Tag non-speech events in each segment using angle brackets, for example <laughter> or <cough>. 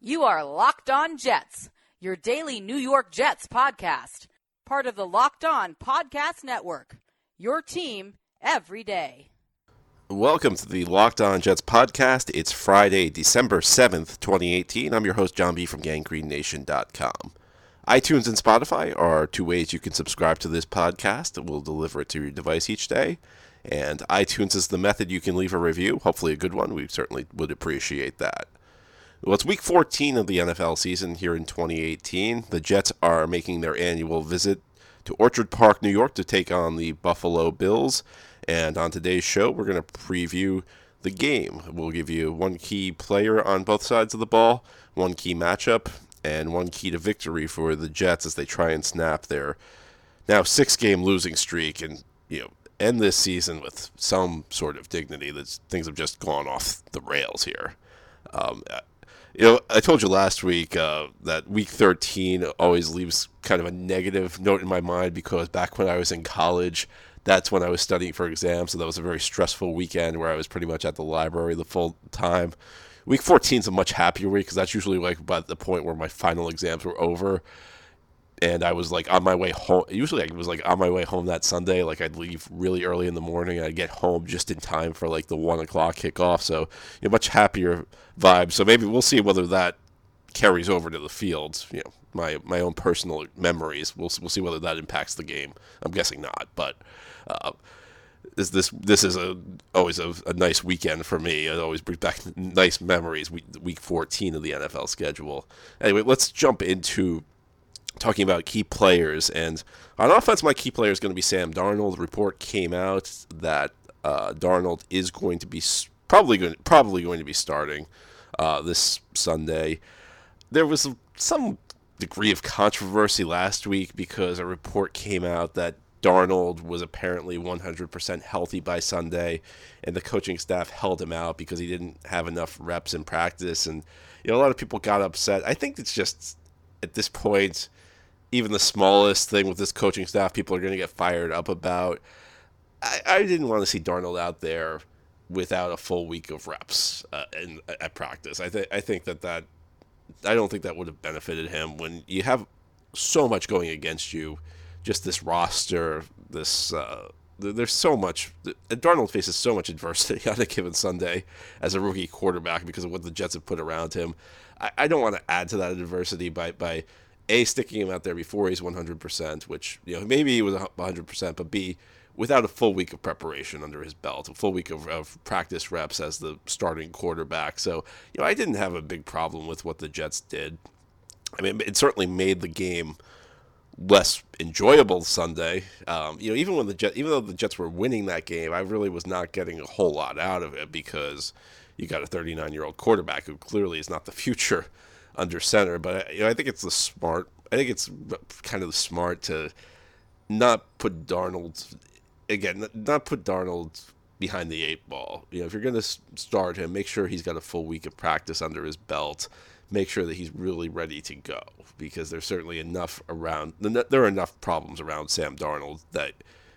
You are Locked On Jets, your daily New York Jets podcast, part of the Locked On Podcast Network. Your team every day. Welcome to the Locked On Jets podcast. It's Friday, December 7th, 2018. I'm your host, John B. from GangGreenNation.com. iTunes and Spotify are two ways you can subscribe to this podcast. We'll deliver it to your device each day. And iTunes is the method you can leave a review, hopefully a good one. We certainly would appreciate that. Well, it's week 14 of the NFL season here in 2018. The Jets are making their annual visit to Orchard Park, New York to take on the Buffalo Bills. And on today's show, we're going to preview the game. We'll give you one key player on both sides of the ball, one key matchup, and one key to victory for the Jets as they try and snap their now six game losing streak and you know end this season with some sort of dignity. That things have just gone off the rails here. Um, you know, I told you last week uh, that week 13 always leaves kind of a negative note in my mind because back when I was in college, that's when I was studying for exams. So that was a very stressful weekend where I was pretty much at the library the full time. Week 14 is a much happier week because that's usually like about the point where my final exams were over and I was like on my way home. Usually, I was like on my way home that Sunday. Like I'd leave really early in the morning. and I'd get home just in time for like the one o'clock kickoff. So you know, much happier vibe. So maybe we'll see whether that carries over to the field. You know, my my own personal memories. We'll we'll see whether that impacts the game. I'm guessing not, but. Uh, this this this is a always a, a, nice weekend for me. It always brings back nice memories. Week, week 14 of the NFL schedule. Anyway, let's jump into talking about key players. And on offense, my key player is going to be Sam Darnold. The report came out that uh, Darnold is going to be probably going probably going to be starting uh, this Sunday. There was some degree of controversy last week because a report came out that Darnold was apparently 100% healthy by Sunday, and the coaching staff held him out because he didn't have enough reps in practice. And you know, a lot of people got upset. I think it's just at this point even the smallest thing with this coaching staff, people are going to get fired up about. I, I, didn't want to see Darnold out there without a full week of reps uh, in, at practice. I think I think that that I don't think that would have benefited him when you have so much going against you. Just this roster, this uh, there's so much. Darnold faces so much adversity <laughs> on a given Sunday as a rookie quarterback because of what the Jets have put around him. I, I don't want to add to that adversity by by a sticking him out there before he's 100%, which you know maybe he was 100%, but B without a full week of preparation under his belt, a full week of, of practice reps as the starting quarterback. So you know I didn't have a big problem with what the Jets did. I mean, it certainly made the game less enjoyable Sunday. Um, you know, even when the even though the Jets were winning that game, I really was not getting a whole lot out of it because you got a 39 year old quarterback who clearly is not the <laughs> future under center. But you know, I think it's the smart. I think it's kind of smart to not put Darnold again, not put Darnold behind the eight ball. You know, if you're going to start him, make sure he's got a full week of practice under his belt. Make sure that he's really ready to go because there's certainly enough around. There are enough problems around Sam Darnold that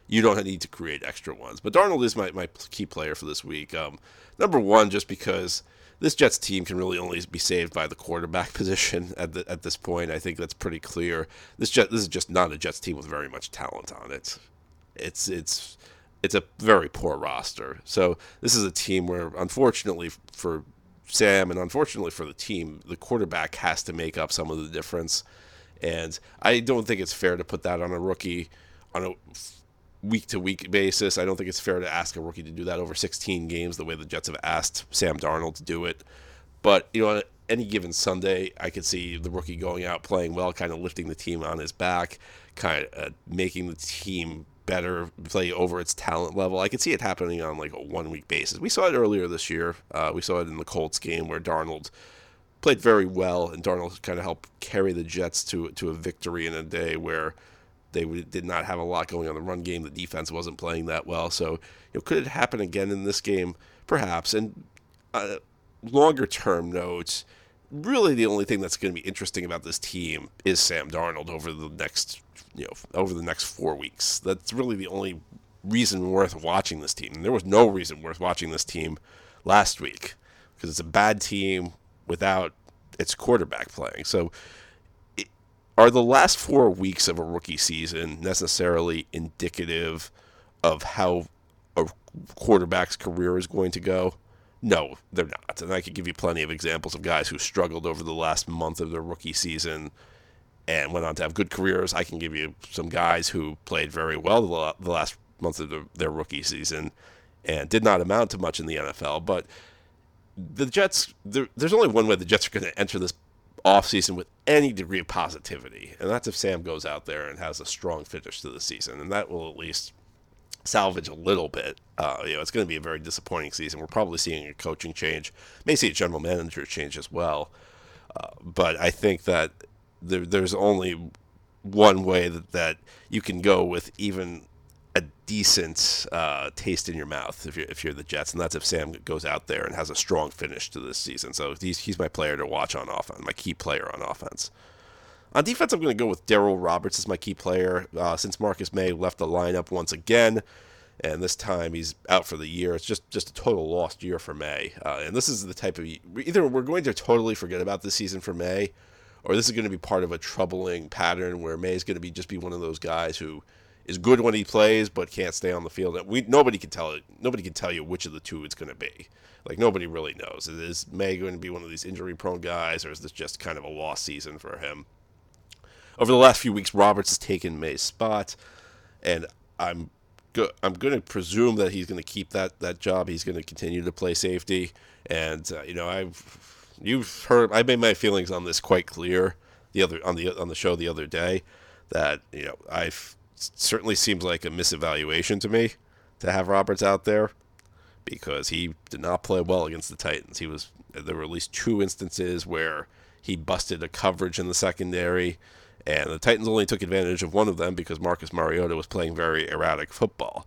you don't need to create extra ones. But Darnold is my, my key player for this week. Um, number one, just because this Jets team can really only be saved by the quarterback <laughs> position at the, at this point. I think that's pretty clear. This Jet this is just not a Jets team with very much talent on it. It's it's it's a very poor roster. So this is a team where, unfortunately for Sam and unfortunately for the team, the quarterback has to make up some of the difference. And I don't think it's fair to put that on a rookie on a week to week basis. I don't think it's fair to ask a rookie to do that over 16 games the way the Jets have asked Sam Darnold to do it. But, you know, any given Sunday, I could see the rookie going out playing well, kind of lifting the team on his back, kind of uh, making the team better, play over its talent level. I could see it happening on like a one week basis. We saw it earlier this year. Uh, we saw it in the Colts game where Darnold played very well, and Darnold kind of helped carry the Jets to to a victory in a day where they did not have a lot going on the run game. The defense wasn't playing that well. So, you know, could it happen again in this game? Perhaps. And uh, longer term notes, really the only thing that's going to be interesting about this team is Sam Darnold over the next, you know, over the next four weeks. That's really the only reason worth watching this team. And there was no reason worth watching this team last week because it's a bad team without it's quarterback playing. So, are the last four weeks of a rookie season necessarily indicative of how a quarterback's career is going to go? No, they're not. And I could give you plenty of examples of guys who struggled over the last month of their rookie season and went on to have good careers. I can give you some guys who played very well the last month of their rookie season and did not amount to much in the NFL. But the Jets, there, there's only one way the Jets are going to enter this offseason with any degree of positivity, and that's if Sam goes out there and has a strong finish to the season, and that will at least salvage a little bit. Uh, you know, it's going to be a very disappointing season. We're probably seeing a coaching change, may see a general manager change as well. Uh, but I think that there, there's only one way that, that you can go with even decent uh, taste in your mouth if you're, if you're the Jets, and that's if Sam goes out there and has a strong finish to this season. So he's, he's my player to watch on offense, my key player on offense. On defense, I'm going to go with Darryl Roberts as my key player. Uh, since Marcus Maye left the lineup once again, and this time he's out for the year. It's just just a total lost year for Maye, Uh, and this is the type of either we're going to totally forget about this season for Maye, or this is going to be part of a troubling pattern where Maye is going to be just be one of those guys who is good when he plays but can't stay on the field. We nobody can tell it. Nobody can tell you which of the two it's going to be. Like nobody really knows. Is Maye going to be one of these injury-prone guys, or is this just kind of a lost season for him? Over the last few weeks, Roberts has taken Maye's spot, and I'm go- I'm going to presume that he's going to keep that that job. He's going to continue to play safety, and uh, you know I've you've heard I made my feelings on this quite clear the other on the on the show the other day that you know I've certainly seems like a misevaluation to me to have Roberts out there because he did not play well against the Titans. He was there were at least two instances where he busted a coverage in the secondary and the Titans only took advantage of one of them because Marcus Mariota was playing very erratic football.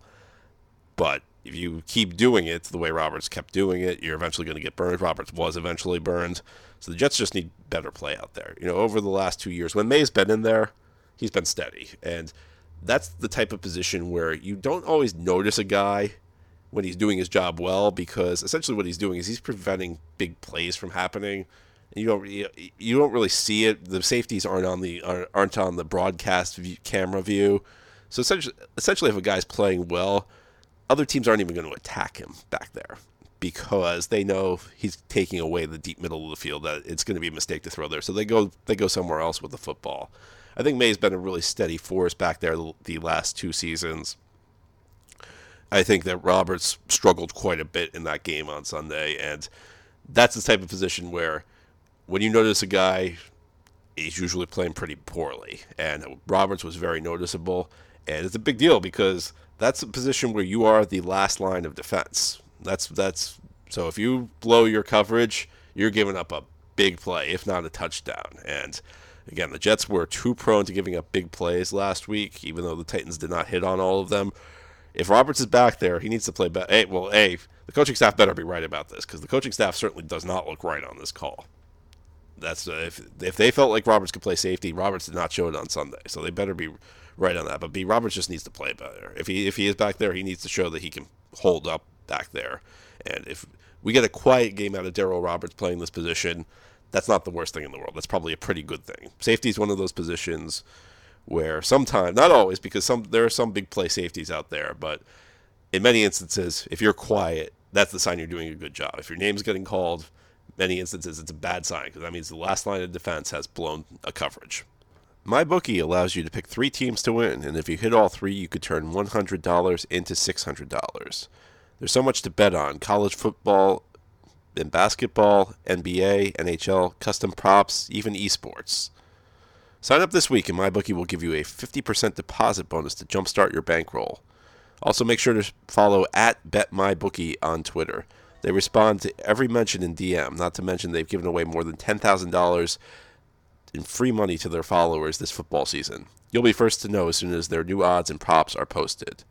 But if you keep doing it the way Roberts kept doing it, you're eventually going to get burned. Roberts was eventually burned. So the Jets just need better play out there. You know, over the last two years, when Maye's been in there, he's been steady. And that's the type of position where you don't always notice a guy when he's doing his job well because essentially what he's doing is he's preventing big plays from happening you don't you don't really see it. The safeties aren't on the aren't on the broadcast view, camera view. So essentially, essentially, if a guy's playing well, other teams aren't even going to attack him back there because they know he's taking away the deep middle of the field. That it's going to be a mistake to throw there, so they go they go somewhere else with the football. I think Maye's been a really steady force back there the last two seasons. I think that Roberts struggled quite a bit in that game on Sunday, and that's the type of position where when you notice a guy, he's usually playing pretty poorly. And Roberts was very noticeable. And it's a big deal because that's a position where you are the last line of defense. That's that's so if you blow your coverage, you're giving up a big play, if not a touchdown. And again, the Jets were too prone to giving up big plays last week, even though the Titans did not hit on all of them. If Roberts is back there, he needs to play better. Hey, well, a the coaching staff better be right about this because the coaching staff certainly does not look right on this call. That's uh, if if they felt like Roberts could play safety, Roberts did not show it on Sunday, so they better be right on that. But B Roberts just needs to play better. If he if he is back there, he needs to show that he can hold up back there. And if we get a quiet game out of Darryl Roberts playing this position, that's not the worst thing in the world. That's probably a pretty good thing. Safety is one of those positions where sometimes, not always, because some there are some big play safeties out there, but in many instances, if you're quiet, that's the sign you're doing a good job. If your name's getting called, many instances it's a bad sign because that means the last line of defense has blown a coverage. My bookie allows you to pick three teams to win, and if you hit all three, you could turn $100 into $600. There's so much to bet on college football and basketball, NBA, NHL, custom props, even esports. Sign up this week, and MyBookie will give you a 50% deposit bonus to jumpstart your bankroll. Also, make sure to follow at BetMyBookie on Twitter. They respond to every mention in DM, not to mention they've given away more than $10,000 in free money to their followers this football season. You'll be first to know as soon as their new odds and props are posted.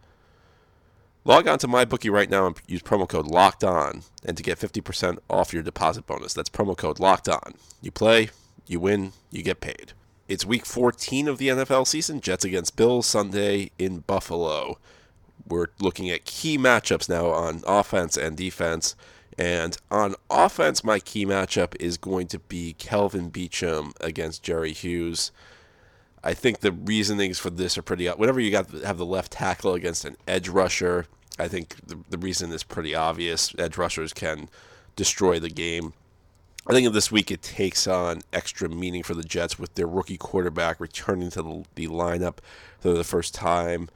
Log on to MyBookie right now and use promo code LOCKED ON and to get 50% off your deposit bonus. That's promo code LOCKED ON. You play, you win, you get paid. It's week 14 of the NFL season. Jets against Bills Sunday in Buffalo we're looking at key matchups now on offense and defense And on offense, my key matchup is going to be Kelvin Beachum against Jerry Hughes. I think the reasonings for this are pretty. Whenever you got have the left tackle against an edge rusher, I think the, the reason is pretty obvious. Edge rushers can destroy the game. I think this week it takes on extra meaning for the Jets with their rookie quarterback returning to the, the lineup for the first time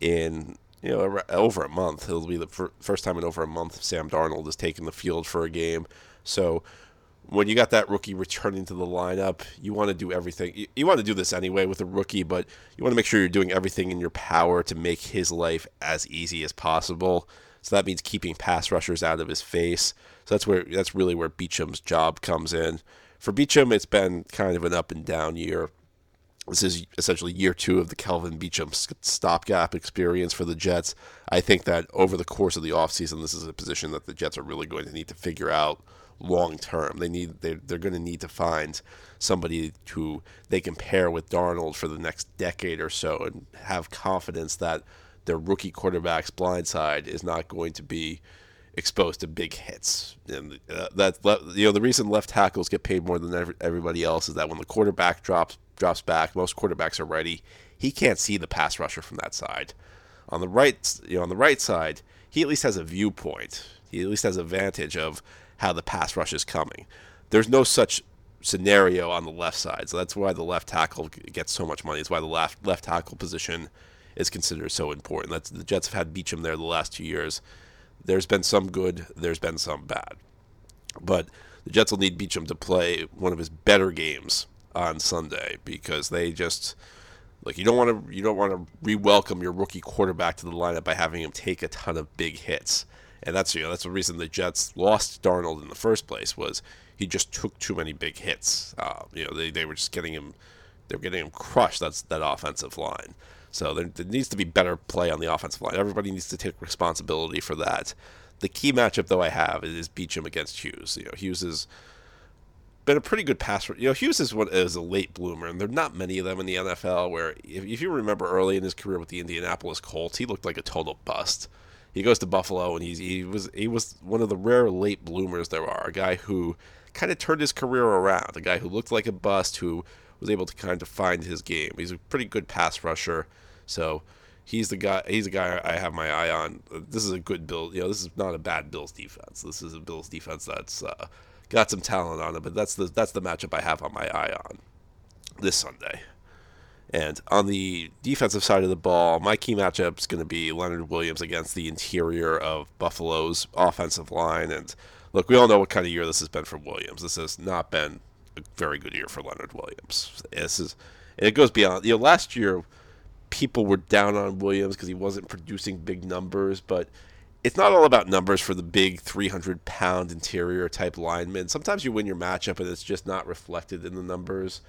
in you know over a month. It'll be the fir- first time in over a month Sam Darnold is taking the field for a game. So when you got that rookie returning to the lineup, you want to do everything. You, you want to do this anyway with a rookie, but you want to make sure you're doing everything in your power to make his life as easy as possible. So that means keeping pass rushers out of his face. So that's where that's really where Beachum's job comes in. For Beachum, it's been kind of an up and down year. This is essentially year two of the Kelvin Beachum stopgap experience for the Jets. I think that over the course of the offseason, this is a position that the Jets are really going to need to figure out long term. They need they're, they're going to need to find somebody who they can pair with Darnold for the next decade or so and have confidence that their rookie quarterback's blind side is not going to be exposed to big hits. And uh, that you know the reason left tackles get paid more than everybody else is that when the quarterback drops drops back, most quarterbacks are ready. He can't see the pass rusher from that side. On the right, you know, on the right side, he at least has a viewpoint. He at least has a vantage of how the pass rush is coming. There's no such scenario on the left side, so that's why the left tackle gets so much money. It's why the left left tackle position is considered so important. That's the Jets have had Beachum there the last two years there's been some good, there's been some bad. But the Jets will need Beachum to play one of his better games on Sunday because they just like you don't want to you don't want to re-welcome your rookie quarterback to the lineup by having him take a ton of big hits. And that's you know that's the reason the Jets lost Darnold in the first place was he just took too many big hits. Uh, you know they, they were just getting him they were getting him crushed. That's that offensive line. So there, there, needs to be better play on the offensive line. Everybody needs to take responsibility for that. The key matchup, though, I have is Beachum against Hughes. You know, Hughes has been a pretty good passer. You know, Hughes is one is a late bloomer, and there are not many of them in the NFL. Where, if, if you remember early in his career with the Indianapolis Colts, he looked like a total bust. He goes to Buffalo, and he's he was he was one of the rare late bloomers there are. A guy who kind of turned his career around. A guy who looked like a bust, who was able to kind of find his game. He's a pretty good pass rusher. So he's the guy. He's the guy I have my eye on. This is a good Bill. You know, this is not a bad Bills defense. This is a Bills defense that's uh, got some talent on it. But that's the that's the matchup I have on my eye on this Sunday. And on the defensive side of the ball, my key matchup is going to be Leonard Williams against the interior of Buffalo's offensive line. And look, we all know what kind of year this has been for Williams. This has not been a very good year for Leonard Williams. This is it goes beyond. You know, last year people were down on Williams because he wasn't producing big numbers, but it's not all about numbers for the big 300 pound interior type linemen. Sometimes you win your matchup and it's just not reflected in the numbers.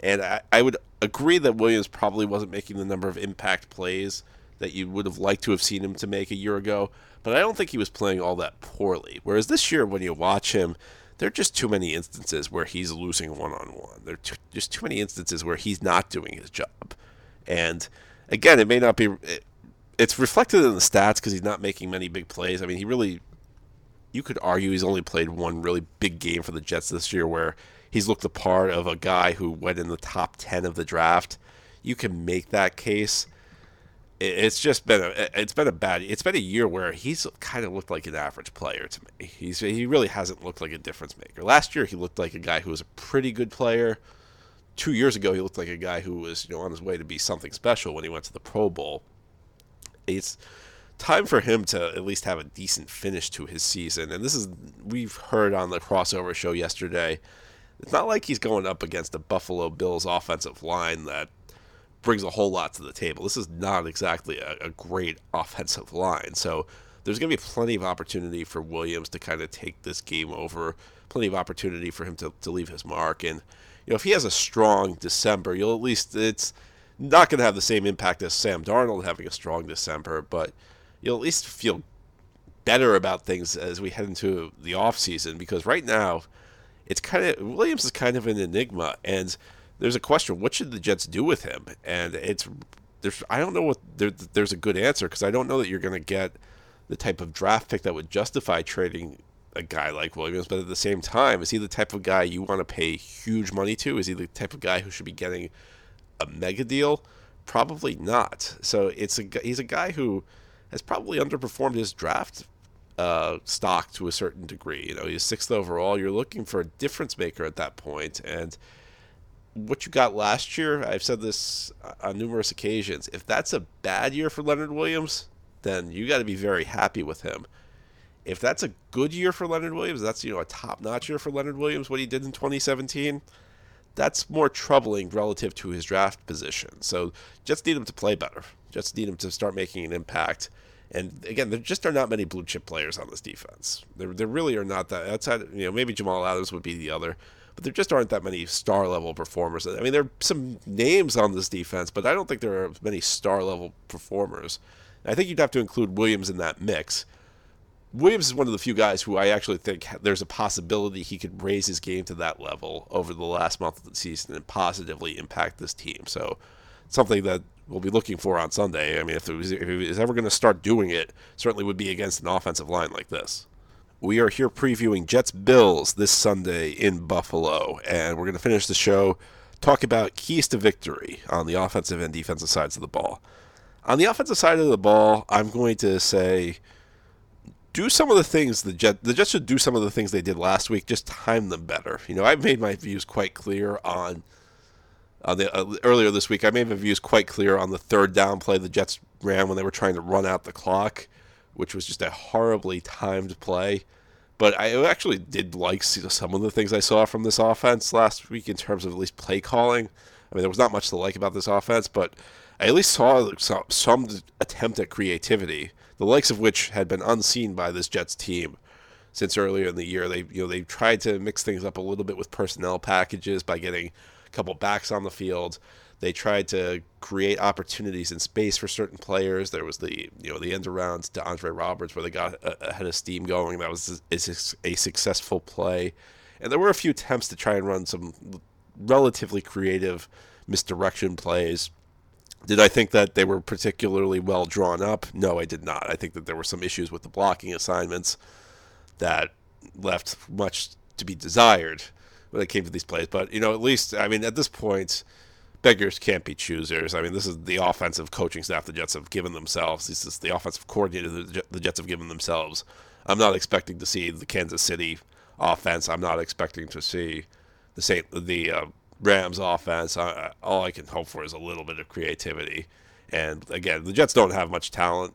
And I, I would agree that Williams probably wasn't making the number of impact plays that you would have liked to have seen him to make a year ago, but I don't think he was playing all that poorly. Whereas this year, when you watch him, there are just too many instances where he's losing one on one. There are just too many instances where he's not doing his job. And again, it may not be. It, it's reflected in the stats because he's not making many big plays. I mean, he really. You could argue he's only played one really big game for the Jets this year where he's looked the part of a guy who went in the top 10 of the draft. You can make that case. It's just been a it's been a bad it's been a year where he's kind of looked like an average player to me. He's he really hasn't looked like a difference maker. Last year he looked like a guy who was a pretty good player two years ago, he looked like a guy who was you know on his way to be something special when he went to the Pro Bowl. It's time for him to at least have a decent finish to his season. And this is we've heard on the crossover show yesterday. It's not like he's going up against a Buffalo Bills offensive line that brings a whole lot to the table. This is not exactly a, a great <laughs> offensive line. So there's going to be plenty of opportunity for Williams to kind of take this game over, plenty of opportunity for him to, to leave his mark. And you know, if he has a strong December, you'll at least it's not going to have the same impact as Sam Darnold having a strong December, but you'll at least feel better about things as we head into the off season because right now it's kind of Williams is kind of an enigma and there's a question what should the Jets do with him and it's there's I don't know what there, there's a good answer because I don't know that you're going to get the type of draft pick that would justify trading a guy like Williams, but at the same time, is he the type of guy you want to pay huge money to? Is he the type of guy who should be getting a mega deal? Probably not. So it's a he's a guy who has probably underperformed his draft uh, stock to a certain degree. You know, he's sixth overall. You're looking for a difference maker at that point, and what you got last year, I've said this on numerous occasions. If that's a bad year for Leonard Williams, then you got to be very happy with him. If that's a good year for Leonard Williams, that's you know a top-notch year for Leonard Williams, what he did in 2017, that's more troubling relative to his draft position. So just need him to play better. Just need him to start making an impact. And again, there just are not many blue chip players on this defense. There, there really are not that outside. You know, maybe Jamal Adams would be the other but there just aren't that many star level performers. I mean, there are some names on this defense, but I don't think there are many star level performers. I think you'd have to include Williams in that mix. Williams is one of the few guys who I actually think there's a possibility he could raise his game to that level over the last month of the season and positively impact this team. So, something that we'll be looking for on Sunday. I mean, if, was, if he was ever going to start doing it, certainly would be against an offensive line like this. We are here previewing Jets Bills this Sunday in Buffalo, and we're going to finish the show talk about keys to victory on the offensive and defensive sides of the ball. On the offensive side of the ball, I'm going to say do some of the things the Jets the Jets should do some of the things they did last week, just time them better. You know, I've made my views quite clear on on the uh, earlier this week. I made my views quite clear on the third down play the Jets ran when they were trying to run out the clock which was just a horribly timed play. But I actually did like some of the things I saw from this offense last week in terms of at least play calling. I mean, there was not much to like about this offense, but I at least saw some, some attempt at creativity, the likes of which had been unseen by this Jets team since earlier in the year. They you know they tried to mix things up a little bit with personnel packages by getting a couple backs on the field. They tried to create opportunities in space for certain players. There was the you know the end around to Andre Roberts where they got a, head of steam going. That was a, a successful play, and there were a few attempts to try and run some relatively creative misdirection plays. Did I think that they were particularly well drawn up? No, I did not. I think that there were some issues with the blocking assignments that left much to be desired when it came to these plays. But you know, at least I mean, at this point, beggars can't be choosers. I mean, this is the offensive coaching staff the Jets have given themselves. This is the offensive coordinator the Jets have given themselves. I'm not expecting to see the Kansas City offense. I'm not expecting to see the same the uh, Rams offense. I, all I can hope for is a little bit of creativity. And again, the Jets don't have much talent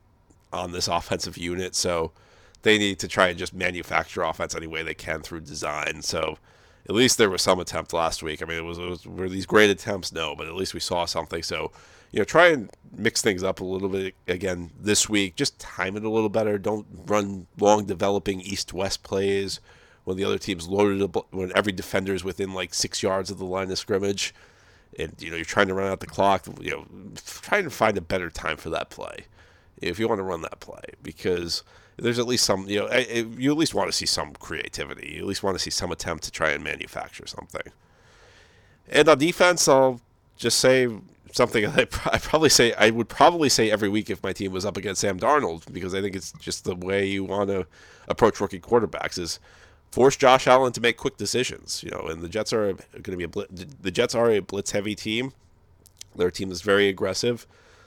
on this <laughs> offensive unit, so they need to try and just manufacture offense any way they can through design. So at least there was some attempt last week. I mean, it was, it was were these great attempts? No, but at least we saw something. So, you know, try and mix things up a little bit again this week. Just time it a little better. Don't run long developing east-west plays when the other team's loaded up, when every defender is within like six yards of the line of scrimmage, and you know you're trying to run out the clock. You know, trying to find a better time for that play if you want to run that play because there's at least some, you know, you at least want to see some creativity. You at least want to see some attempt to try and manufacture something. And on defense, I'll just say something <laughs> I probably say I would probably say every week if my team was up against Sam Darnold because I think it's just the way you want to approach rookie quarterbacks is force Josh Allen to make quick decisions. You know, and the Jets are going to be a blitz, the Jets are a blitz heavy team. Their team is very aggressive.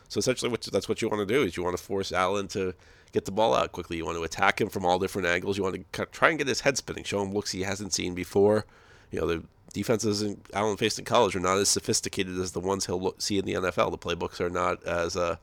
So essentially, what, that's what you want to do is you want to force Allen to get the ball out quickly. You want to attack him from all different angles. You want to try and get his head spinning, show him looks he hasn't seen before. You know, the defenses in Allen faced in college are not as sophisticated as the ones he'll look, see in the NFL. The playbooks are not as uh,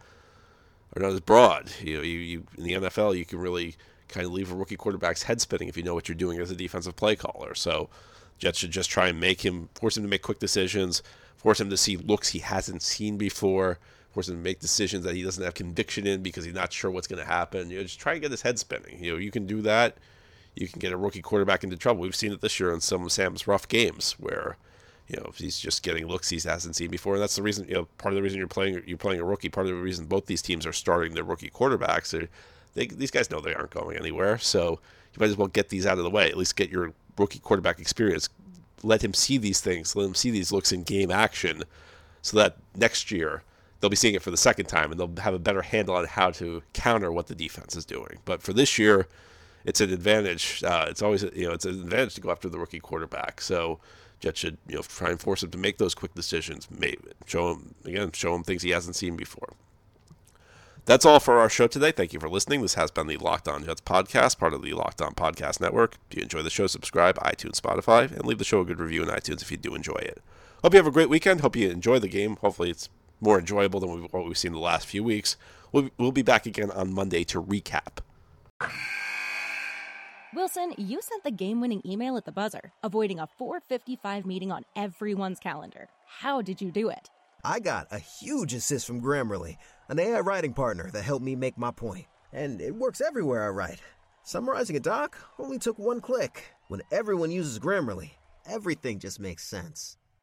are not as broad. You know, you, you in the NFL you can really kind of leave a rookie quarterback's head spinning if you know what you're doing as a defensive play caller. So Jets should just try and make him force him to make quick decisions, force him to see looks he hasn't seen before force him to make decisions that he doesn't have conviction in because he's not sure what's going to happen. You know, just try and get his head spinning. You know, you can do that. You can get a rookie quarterback into trouble. We've seen it this year in some of Sam's rough games where, you know, he's just getting looks he hasn't seen before. And that's the reason, you know, part of the reason you're playing you're playing a rookie. Part of the reason both these teams are starting their rookie quarterbacks. They, these guys know they aren't going anywhere, so you might as well get these out of the way. At least get your rookie quarterback experience. Let him see these things. Let him see these looks in game action, so that next year they'll be seeing it for the second time and they'll have a better handle on how to counter what the defense is doing. But for this year, it's an advantage. Uh, it's always you know it's an advantage to go after the rookie quarterback. So Jets should you know try and force him to make those quick decisions. Maybe show him again, show him things he hasn't seen before. That's all for our show today. Thank you for listening. This has been the Locked On Jets podcast, part of the Locked On Podcast Network. If you enjoy the show, subscribe, iTunes, Spotify, and leave the show a good review in iTunes if you do enjoy it. Hope you have a great weekend. Hope you enjoy the game. Hopefully, it's more enjoyable than what we've seen the last few weeks. We'll, we'll be back again on Monday to recap. Wilson, you sent the game winning email at the buzzer, avoiding a 455 meeting on everyone's calendar. How did you do it? I got a huge assist from Grammarly, an AI writing partner that helped me make my point. And it works everywhere I write. Summarizing a doc only took one click. When everyone uses Grammarly, everything just makes sense.